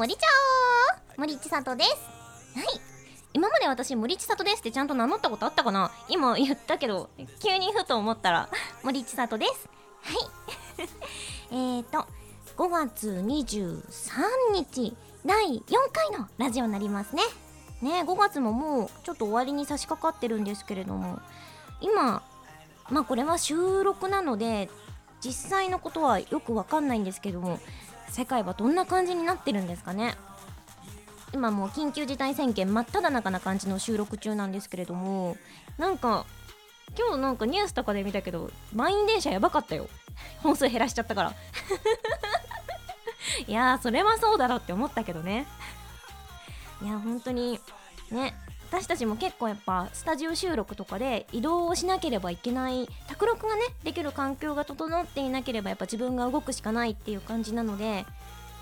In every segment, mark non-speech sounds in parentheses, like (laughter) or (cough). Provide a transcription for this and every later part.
森ちゃお森千里です。はい。今まで私森千里ですってちゃんと名乗ったことあったかな？今言ったけど急にふと思ったら森千里です。はい。(laughs) えーと5月23日第4回のラジオになりますね。ね5月ももうちょっと終わりに差し掛かってるんですけれども今まあこれは収録なので実際のことはよくわかんないんですけども世界はどんな感じになってるんですかね？今もう緊急事態宣言真っ只中な感じの収録中なんですけれどもなんか今日なんかニュースとかで見たけど満員電車やばかったよ。本数減らしちゃったから。(laughs) いやーそれはそうだろって思ったけどね。いや本当にね私たちも結構やっぱスタジオ収録とかで移動をしなければいけない卓録がねできる環境が整っていなければやっぱ自分が動くしかないっていう感じなので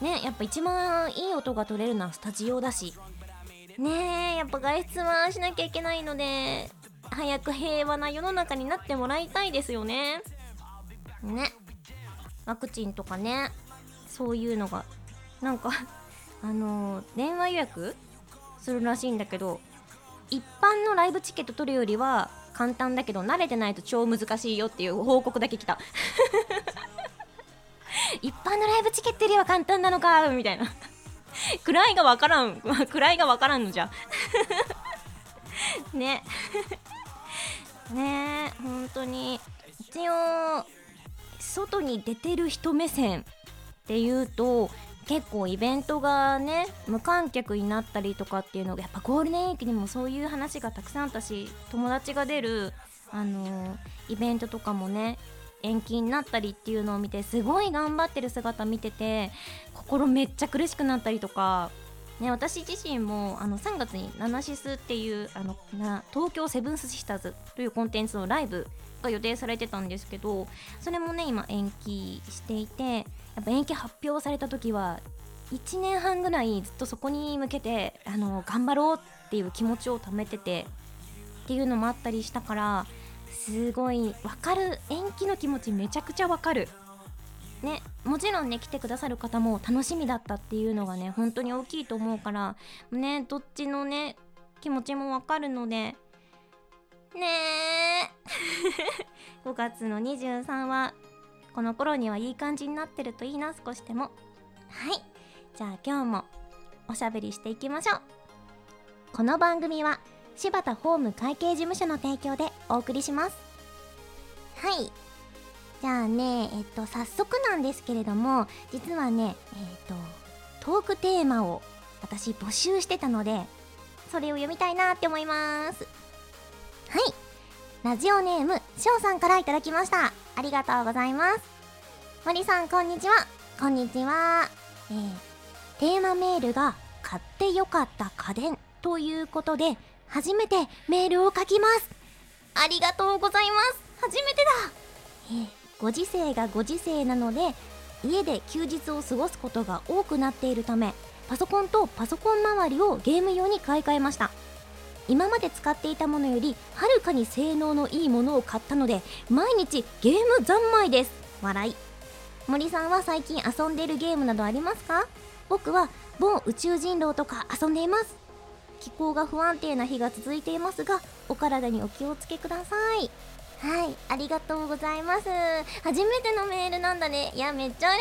ねやっぱ一番いい音が取れるのはスタジオだし。ねえやっぱ外出はしなきゃいけないので早く平和な世の中になってもらいたいですよね。ね。ワクチンとかねそういうのが。なんかあの電話予約するらしいんだけど一般のライブチケット取るよりは簡単だけど慣れてないと超難しいよっていう報告だけ来た。(laughs) 一般のライブチケットよりは簡単なのかみたいな。位がわからん。位がわからんのじゃ。(laughs) ね。ね。え本当に。一応外に出てる人目線っていうと結構イベントがね無観客になったりとかっていうのがやっぱゴールデンウィークにもそういう話がたくさんあったし友達が出るあのイベントとかもね延期になったりっていうのを見てすごい頑張ってる姿見てて心めっちゃ苦しくなったりとか、ね、私自身もあの3月にナナシスっていうあのな東京セブンスシスターズというコンテンツのライブが予定されてたんですけどそれもね今延期していてやっぱ延期発表された時は1年半ぐらいずっとそこに向けてあの頑張ろうっていう気持ちを貯めててっていうのもあったりしたからすごいわかる延期の気持ちめちゃくちゃわかる。ねもちろんね来てくださる方も楽しみだったっていうのがね本当に大きいと思うからねどっちのね気持ちもわかるのでねえ5 (laughs) 月の23はこの頃にはいい感じになってるといいな少しでも。はい。じゃあ今日もおしゃべりしていきましょう。この番組は柴田法務会計事務所の提供でお送りします。はい。じゃあねえっと早速なんですけれども実はねえっとトークテーマを私募集してたのでそれを読みたいなって思います。はい。ラジオネームしょうさんからいただきました。ありがとうございます。森さんこんにちは。こんにちは。えー、テーマメールが買ってよかった家電ということで初めてメールを書きます。ありがとうございます。初めてだ。えーご時世がご時世なので家で休日を過ごすことが多くなっているためパソコンとパソコン周りをゲーム用に買い替えました。今まで使っていたものよりはるかに性能のいいものを買ったので毎日ゲーム三昧です。笑い。森さんは最近遊んでいるゲームなどありますか？僕は某宇宙人狼とか遊んでいます。気候が不安定な日が続いていますがお体にお気をつけください。はいありがとうございます。初めてのメールなんだね。いやめっちゃ嬉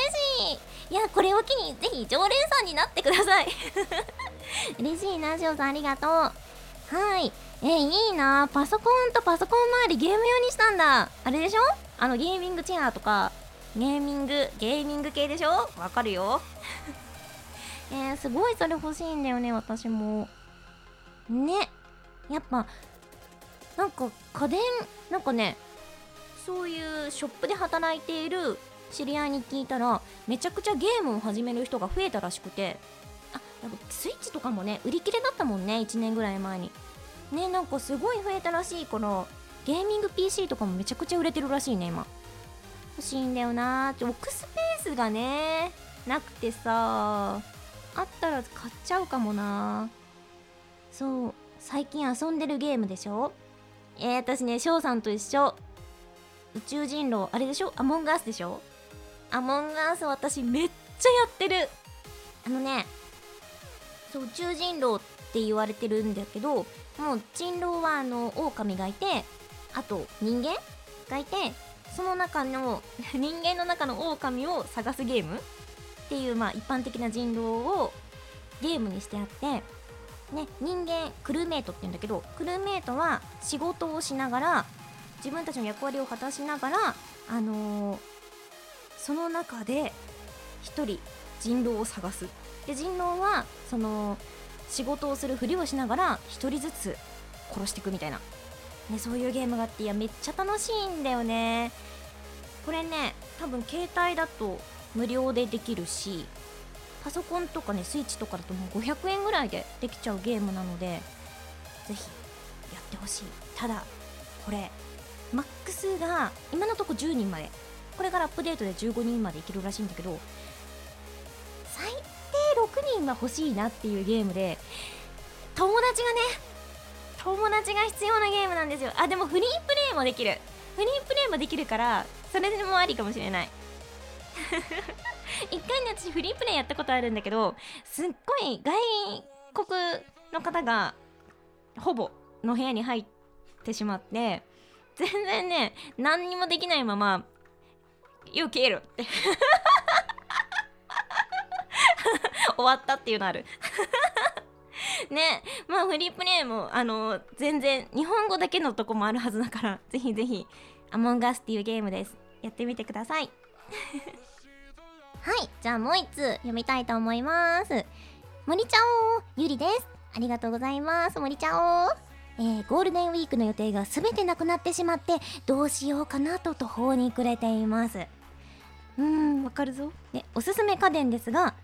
しい。いやこれを機にぜひ常連さんになってください。(laughs) 嬉しいなしおさんありがとう。はい。えいいな。パソコンとパソコン周りゲーム用にしたんだ。あれでしょ？あのゲーミングチェアとか。ゲーミングゲーミング系でしょ？わかるよ。(laughs) えー、すごいそれ欲しいんだよね私も。ね。やっぱなんか家電なんかねそういうショップで働いている知り合いに聞いたらめちゃくちゃゲームを始める人が増えたらしくて。スイッチとかもね売り切れだったもんね1年ぐらい前に。ねなんかすごい増えたらしいからゲーミング PC とかもめちゃくちゃ売れてるらしいね今。欲しいんだよなー置くスペースがねなくてさあったら買っちゃうかもなそう最近遊んでるゲームでしょ？えー、私ね翔さんと一緒。宇宙人狼あれでしょ？アモンガースでしょ？アモンガース私めっちゃやってる。あのねそう宇宙人狼って言われてるんだけどもう人狼はあの狼がいてあと人間がいてその中の (laughs) 人間の中の狼を探すゲームっていうまあ一般的な人狼をゲームにしてあってね人間クルーメイトって言うんだけどクルーメイトは仕事をしながら自分たちの役割を果たしながらあのーその中で一人人狼を探す。で人狼はその仕事をするふりをしながら一人ずつ殺していくみたいな、ね、そういうゲームがあっていやめっちゃ楽しいんだよね。これね多分携帯だと無料でできるしパソコンとかねスイッチとかだともう500円ぐらいでできちゃうゲームなのでぜひやってほしい。ただこれマックスが今のとこ10人までこれからアップデートで15人までいけるらしいんだけど最人は欲しいなっていうゲームで友達がね友達が必要なゲームなんですよ。あでもフリープレイもできる。フリープレイもできるからそれでもありかもしれない。(laughs) 一回ね私フリープレイやったことあるんだけどすっごい外国の方がほぼの部屋に入ってしまって全然ね何にもできないまま「You kill」って。(laughs) (laughs) 終わったっていうのある。(laughs) ねまあフリープレイもあの全然日本語だけのとこもあるはずだから (laughs) ぜひぜひ「アモンガス」っていうゲームです。やってみてください。はいじゃあもう一通読みたいと思います。森ちゃおゆりです。ありがとうございます。森ちゃおえー、ゴールデンウィークの予定が全てなくなってしまってどうしようかなと途方に暮れています。うーんわかるぞ。でおすすめ家電ですが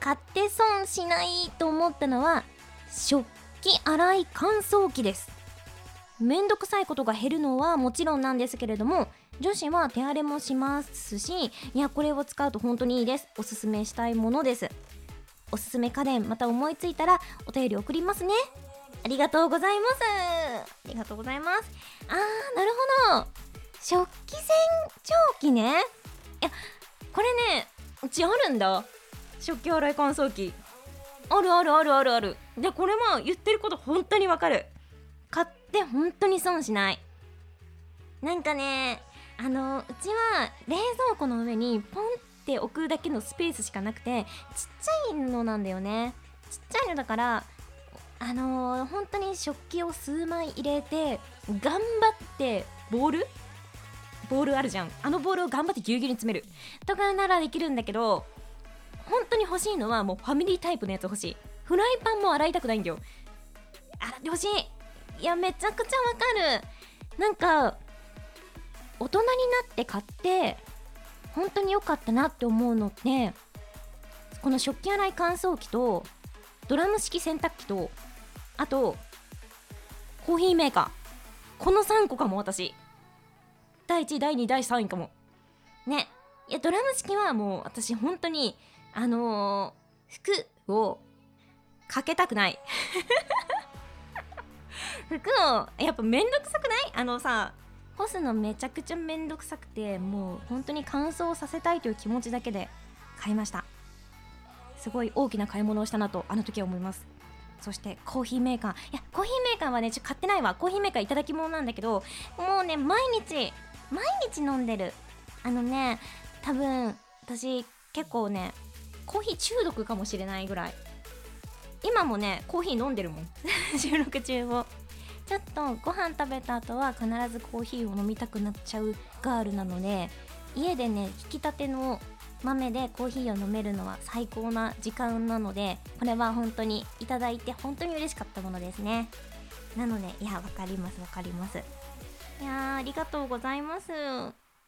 買って損しないと思ったのは食器洗い乾燥機です。めんどくさいことが減るのはもちろんなんですけれども女子は手荒れもしますしいやこれを使うと本当にいいです。おすすめしたいものです。おすすめ家電また思いついたらお便り送りますね。ありがとうございます。ありがとうございます。あーなるほど。食器洗浄機ね。いやこれねうちあるんだ。食器洗い乾燥機。あるあるあるあるある。でこれも言ってること本当にわかる。買って本当に損しない。なんかねあのうちは冷蔵庫の上にポンって置くだけのスペースしかなくてちっちゃいのなんだよね。ちっちゃいのだからあのー、本当に食器を数枚入れて頑張ってボール？ボールあるじゃん。あのボールを頑張ってぎゅうぎゅうに詰める。とかならできるんだけど本当に欲しいのはもうファミリータイプのやつ欲しい。フライパンも洗いたくないんだよ。洗ってほしい。いやめちゃくちゃわかる。なんか大人になって買って本当に良かったなって思うのってこの食器洗い乾燥機とドラム式洗濯機とあとコーヒーメーカー。この3個かも私。第1第2第3位かも。ね。いやドラム式はもう私本当にあのー、服をかけたくない。(laughs) 服をやっぱめんどくさくない？あのさ干すのめちゃくちゃめんどくさくてもう本当に乾燥させたいという気持ちだけで買いました。すごい大きな買い物をしたなとあの時は思います。そしてコーヒーメーカー。いやコーヒーメーカーはねちょ買ってないわ。コーヒーメーカーいただき物なんだけどもうね毎日毎日飲んでる。あのね多分私結構ねコーヒー中毒かもしれないぐらい。今もねコーヒー飲んでるもん。(laughs) 収録中をちょっとご飯食べた後は必ずコーヒーを飲みたくなっちゃうガールなので家でね引きたての豆でコーヒーを飲めるのは最高な時間なのでこれは本当にいただいて本当に嬉しかったものですね。なのでいやわかりますわかります。いやありがとうございます。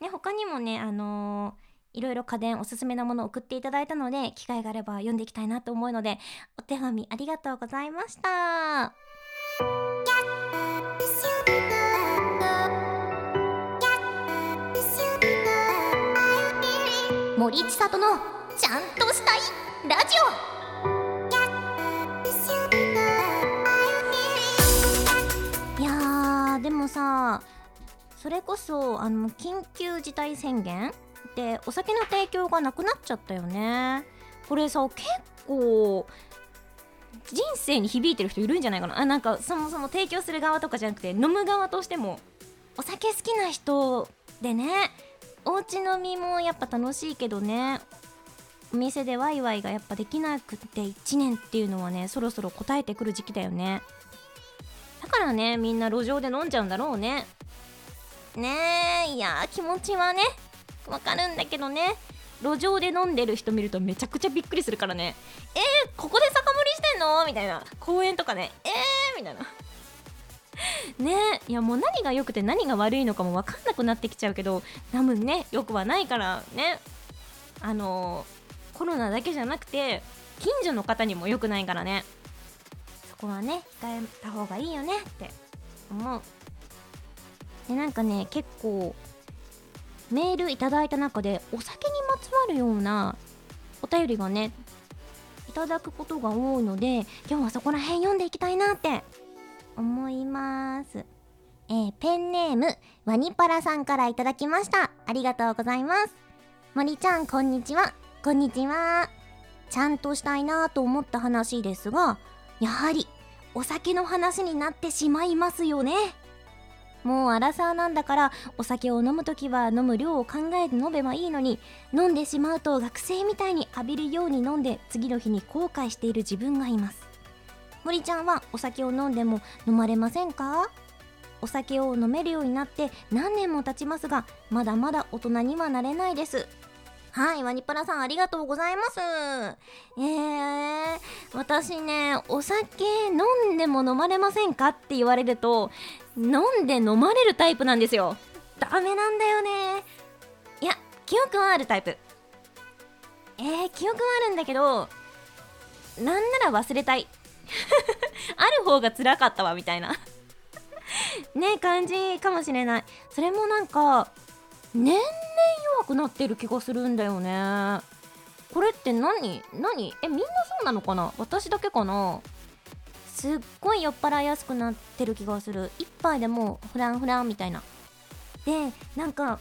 ね他にもねあのー、いろいろ家電おすすめなものを送っていただいたので機会があれば読んでいきたいなと思うのでお手紙ありがとうございました。森千里のちゃんとしたいラジオ。いやでもさそれこそあの緊急事態宣言でお酒の提供がなくなっちゃったよね。これさ結構人生に響いてる人いるんじゃないかな。あなんかそもそも提供する側とかじゃなくて飲む側としてもお酒好きな人でねおうち飲みもやっぱ楽しいけどねお店でワイワイがやっぱできなくて1年っていうのはねそろそろ答えてくる時期だよね。だからねみんな路上で飲んじゃうんだろうね。ねえいや気持ちはねわかるんだけどね。路上で飲んでる人見るとめちゃくちゃびっくりするからね。えー、ここで酒盛りしてんの？みたいな。公園とかね。えーみたいな。(laughs) ねいやもう何が良くて何が悪いのかも分かんなくなってきちゃうけど多分ねよくはないからね。あのー、コロナだけじゃなくて近所の方にも良くないからね。そこはね控えた方がいいよねって思う。でなんかね結構メールいただいた中でお酒にまつわるようなお便りがねいただくことが多いので今日はそこら辺読んでいきたいなって思います。えー、ペンネームワニパラさんからいただきました。ありがとうございます。森ちゃんこんにちは。こんにちは。ちゃんとしたいなと思った話ですがやはりお酒の話になってしまいますよね。もうアラサーなんだからお酒を飲む時は飲む量を考えて飲めばいいのに飲んでしまうと学生みたいに浴びるように飲んで次の日に後悔している自分がいます。森ちゃんはお酒を飲んでも飲まれませんか？お酒を飲めるようになって何年も経ちますがまだまだ大人にはなれないです。はいワニパラさんありがとうございます。えー、私ねお酒飲んでも飲まれませんかって言われると飲んで飲まれるタイプなんですよ。ダメなんだよね。いや記憶はあるタイプ。えー、記憶はあるんだけどなんなら忘れたい。(laughs) ある方が辛かったわみたいな。(laughs) ね感じかもしれない。それもなんか年々弱くなってる気がするんだよね。これって何？何？えみんなそうなのかな？私だけかな？すっごい酔っ払いやすくなってる気がする。一杯でもうフランフランみたいな。でなんか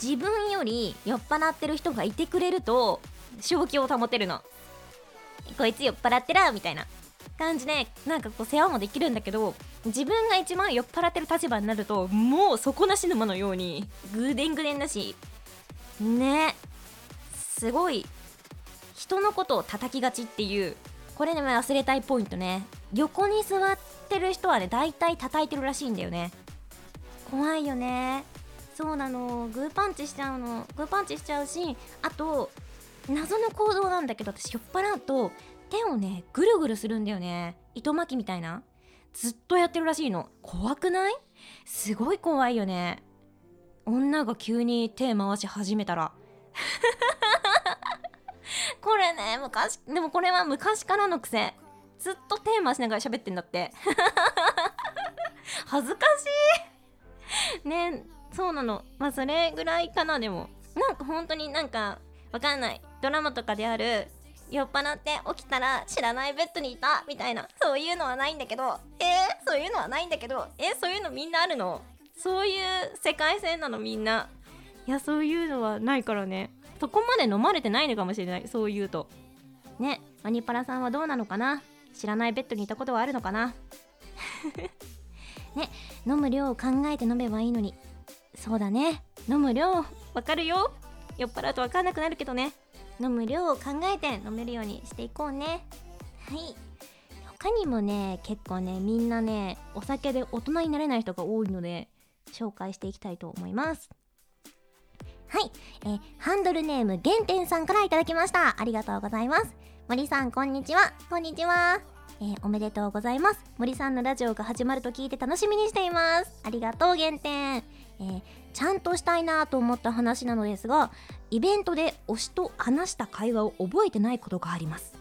自分より酔っ払ってる人がいてくれると正気を保てるの。こいつ酔っ払ってらみたいな。感じでなんかこう世話もできるんだけど自分が一番酔っ払ってる立場になるともう底なし沼のようにぐでんぐでんだし。ね。すごい人のことを叩きがちっていうこれね忘れたいポイントね。横に座ってる人はね大体叩いてるらしいんだよね。怖いよね。そうなの。グーパンチしちゃうの。グーパンチしちゃうしあと謎の行動なんだけど私酔っ払うと手をねぐるぐるするんだよね。糸巻きみたいな。ずっとやってるらしいの。怖くない？すごい怖いよね。女が急に手回し始めたら。(laughs) これね昔でもこれは昔からの癖。ずっと手回しながら喋ってんだって。(laughs) 恥ずかしい。ねそうなの。まあそれぐらいかなでも。なんか本当になんかわかんない。ドラマとかである酔っ払って起きたら知らないベッドにいたみたいな。そういうのはないんだけど。えー、そういうのはないんだけど。えー、そういうのみんなあるの？そういう世界線なのみんな。いやそういうのはないからね。そこまで飲まれてないのかもしれない。そう言うと。ねマニパラさんはどうなのかな？知らないベッドにいたことはあるのかな？(laughs) ね飲む量を考えて飲めばいいのに。そうだね。飲む量わかるよ。酔っ払うと分かんなくなるけどね。飲む量を考えて飲めるようにしていこうね。はい。他にもね結構ねみんなねお酒で大人になれない人が多いので紹介していきたいと思います。はい、えー、ハンドルネーム原点さんから頂きました。ありがとうございます。森さんこんにちは。こんにちは。えー、おめでとうございます。森さんのラジオが始まると聞いて楽しみにしています。ありがとう原点。えー、ちゃんとしたいなと思った話なのですがイベントで推しと話した会話を覚えてないことがあります。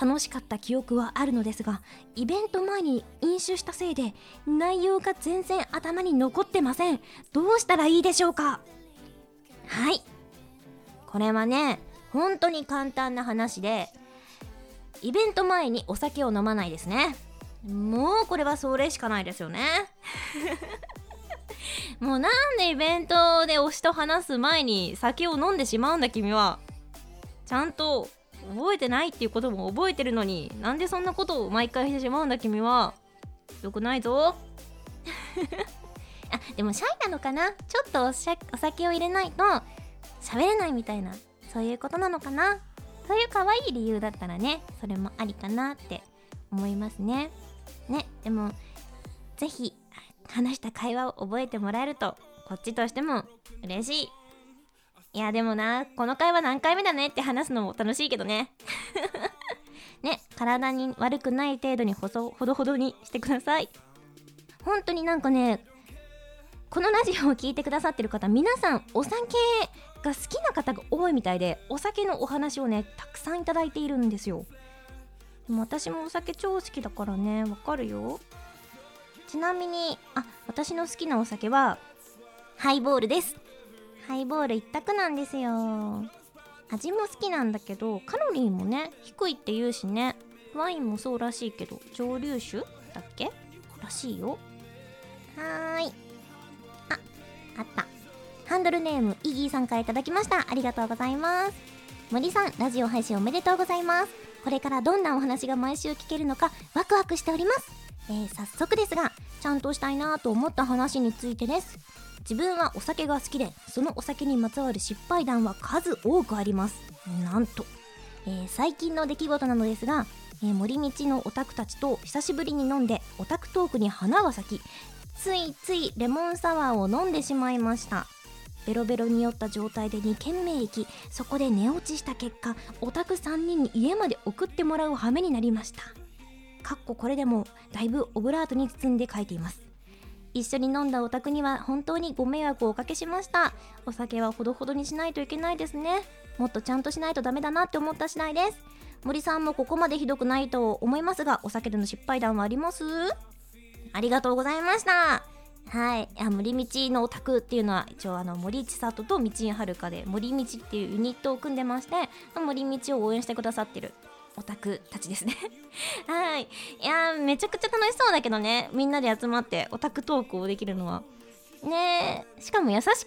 楽しかった記憶はあるのですがイベント前に飲酒したせいで内容が全然頭に残ってません。どうしたらいいでしょうか？はい。これはね本当に簡単な話でイベント前にお酒を飲まないですね。もうこれはそれしかないですよね。(laughs) もうなんでイベントで推しと話す前に酒を飲んでしまうんだ君は。ちゃんと覚えてないっていうことも覚えてるのになんでそんなことを毎回してしまうんだ君は。よくないぞ。あでもシャイなのかな？ちょっとお酒を入れないと喋れないみたいなそういうことなのかな？そういう可愛い理由だったらねそれもありかなって思いますね。ねでも是非話した会話を覚えてもらえるとこっちとしても嬉しい。いやでもなこの会話何回目だねって話すのも楽しいけどね。(laughs) ね体に悪くない程度にほそほどほどにしてください。本当になんかねこのラジオを聴いてくださってる方皆さんお酒が好きな方が多いみたいでお酒のお話をねたくさんいただいているんですよ。でも私もお酒超好きだからねわかるよ。ちなみにあ私の好きなお酒はハイボールです。ハイボール一択なんですよ。味も好きなんだけどカロリーもね低いって言うしねワインもそうらしいけど蒸留酒だっけ？らしいよ。はーい。あった。ハンドルネームイギーさんから頂きました。ありがとうございます。森さんラジオ配信おめでとうございます。これからどんなお話が毎週聞けるのかワクワクしております。えー、早速ですがちゃんとしたいなと思った話についてです。自分はお酒が好きでそのお酒にまつわる失敗談は数多くあります。なんと、えー、最近の出来事なのですが、えー、森道のオタクたちと久しぶりに飲んでオタクトークに花が咲きついついレモンサワーを飲んでしまいました。ベロベロに酔った状態で2軒目行きそこで寝落ちした結果オタク3人に家まで送ってもらう羽目になりました。かっここれでもだいぶオブラートに包んで書いています。一緒に飲んだお宅には本当にご迷惑をおかけしました。お酒はほどほどにしないといけないですね。もっとちゃんとしないとダメだなって思った次第です。森さんもここまでひどくないと思いますがお酒での失敗談はあります？ありがとうございました。はい、あ森道のオタクっていうのは一応あの森千里と道井遥で森道っていうユニットを組んでまして森道を応援してくださってるオタクたちですね。(laughs) はい。いやめちゃくちゃ楽しそうだけどね。みんなで集まってオタクトークをできるのは。ねえ。しかも優しくない？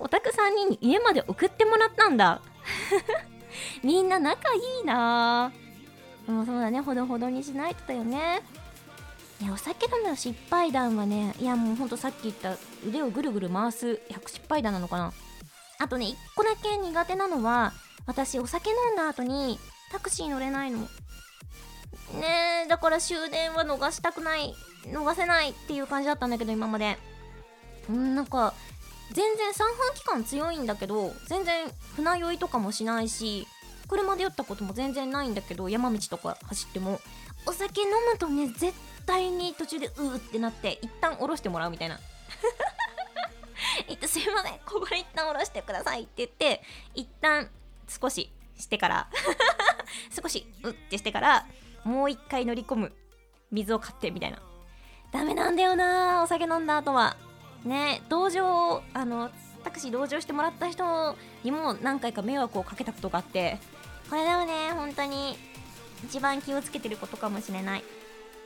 オタク3人に家まで送ってもらったんだ。(laughs) みんな仲いいな。でもそうだね。ほどほどにしないとだよね。いやお酒飲むの失敗談はねいやもうほんとさっき言った腕をぐるぐる回す100失敗談なのかな。あとね1個だけ苦手なのは私お酒飲んだ後にタクシー乗れないの。ねえだから終電は逃したくない逃せないっていう感じだったんだけど今まで。うんなんか全然三半規管強いんだけど全然船酔いとかもしないし車で酔ったことも全然ないんだけど山道とか走っても。お酒飲むとね絶対に途中でうーってなって一旦下ろしてもらうみたいな。(laughs) 言ってすいません。ここで一旦下ろしてくださいって言って一旦少ししてから (laughs) 少しうってしてからもう一回乗り込む水を買ってみたいな。ダメなんだよなお酒飲んだ後は。ね同乗あのタクシー同乗してもらった人にも何回か迷惑をかけたことがあってこれでもね本当に。一番気をつけてることかもしれない。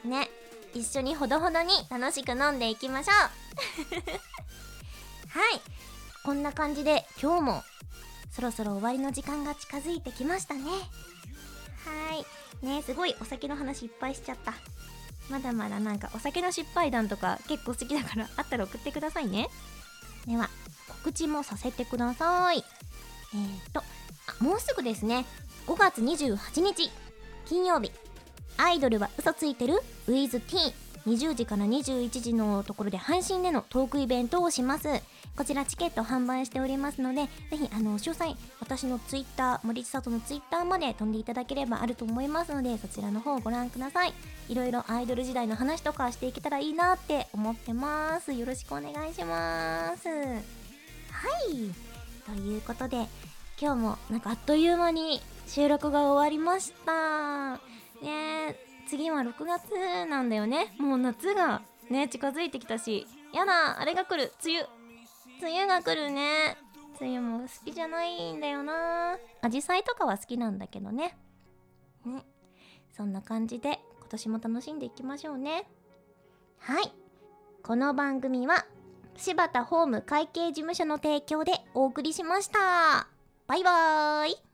ね。一緒にほどほどに楽しく飲んでいきましょう。(laughs) はい。こんな感じで今日もそろそろ終わりの時間が近づいてきましたね。はい。ねすごいお酒の話いっぱいしちゃった。まだまだなんかお酒の失敗談とか結構好きだからあったら送ってくださいね。では告知もさせてください。えーともうすぐですね。5月28日金曜日。アイドルは嘘ついてる？WithT 20時から21時のところで配信でのトークイベントをします。こちらチケット販売しておりますのでぜひあの詳細私のツイッター森千里のツイッターまで飛んでいただければあると思いますのでそちらの方をご覧ください。いろいろアイドル時代の話とかしていけたらいいなって思ってます。よろしくお願いします。はい。ということで今日もなんかあっという間に収録が終わりました。ね次は6月なんだよね。もう夏がね近づいてきたしやだあれが来る。梅雨。梅雨が来るね。梅雨も好きじゃないんだよな。アジサイとかは好きなんだけどね。ね。そんな感じで今年も楽しんでいきましょうね。はい。この番組は柴田ホーム会計事務所の提供でお送りしました。バイバーイ。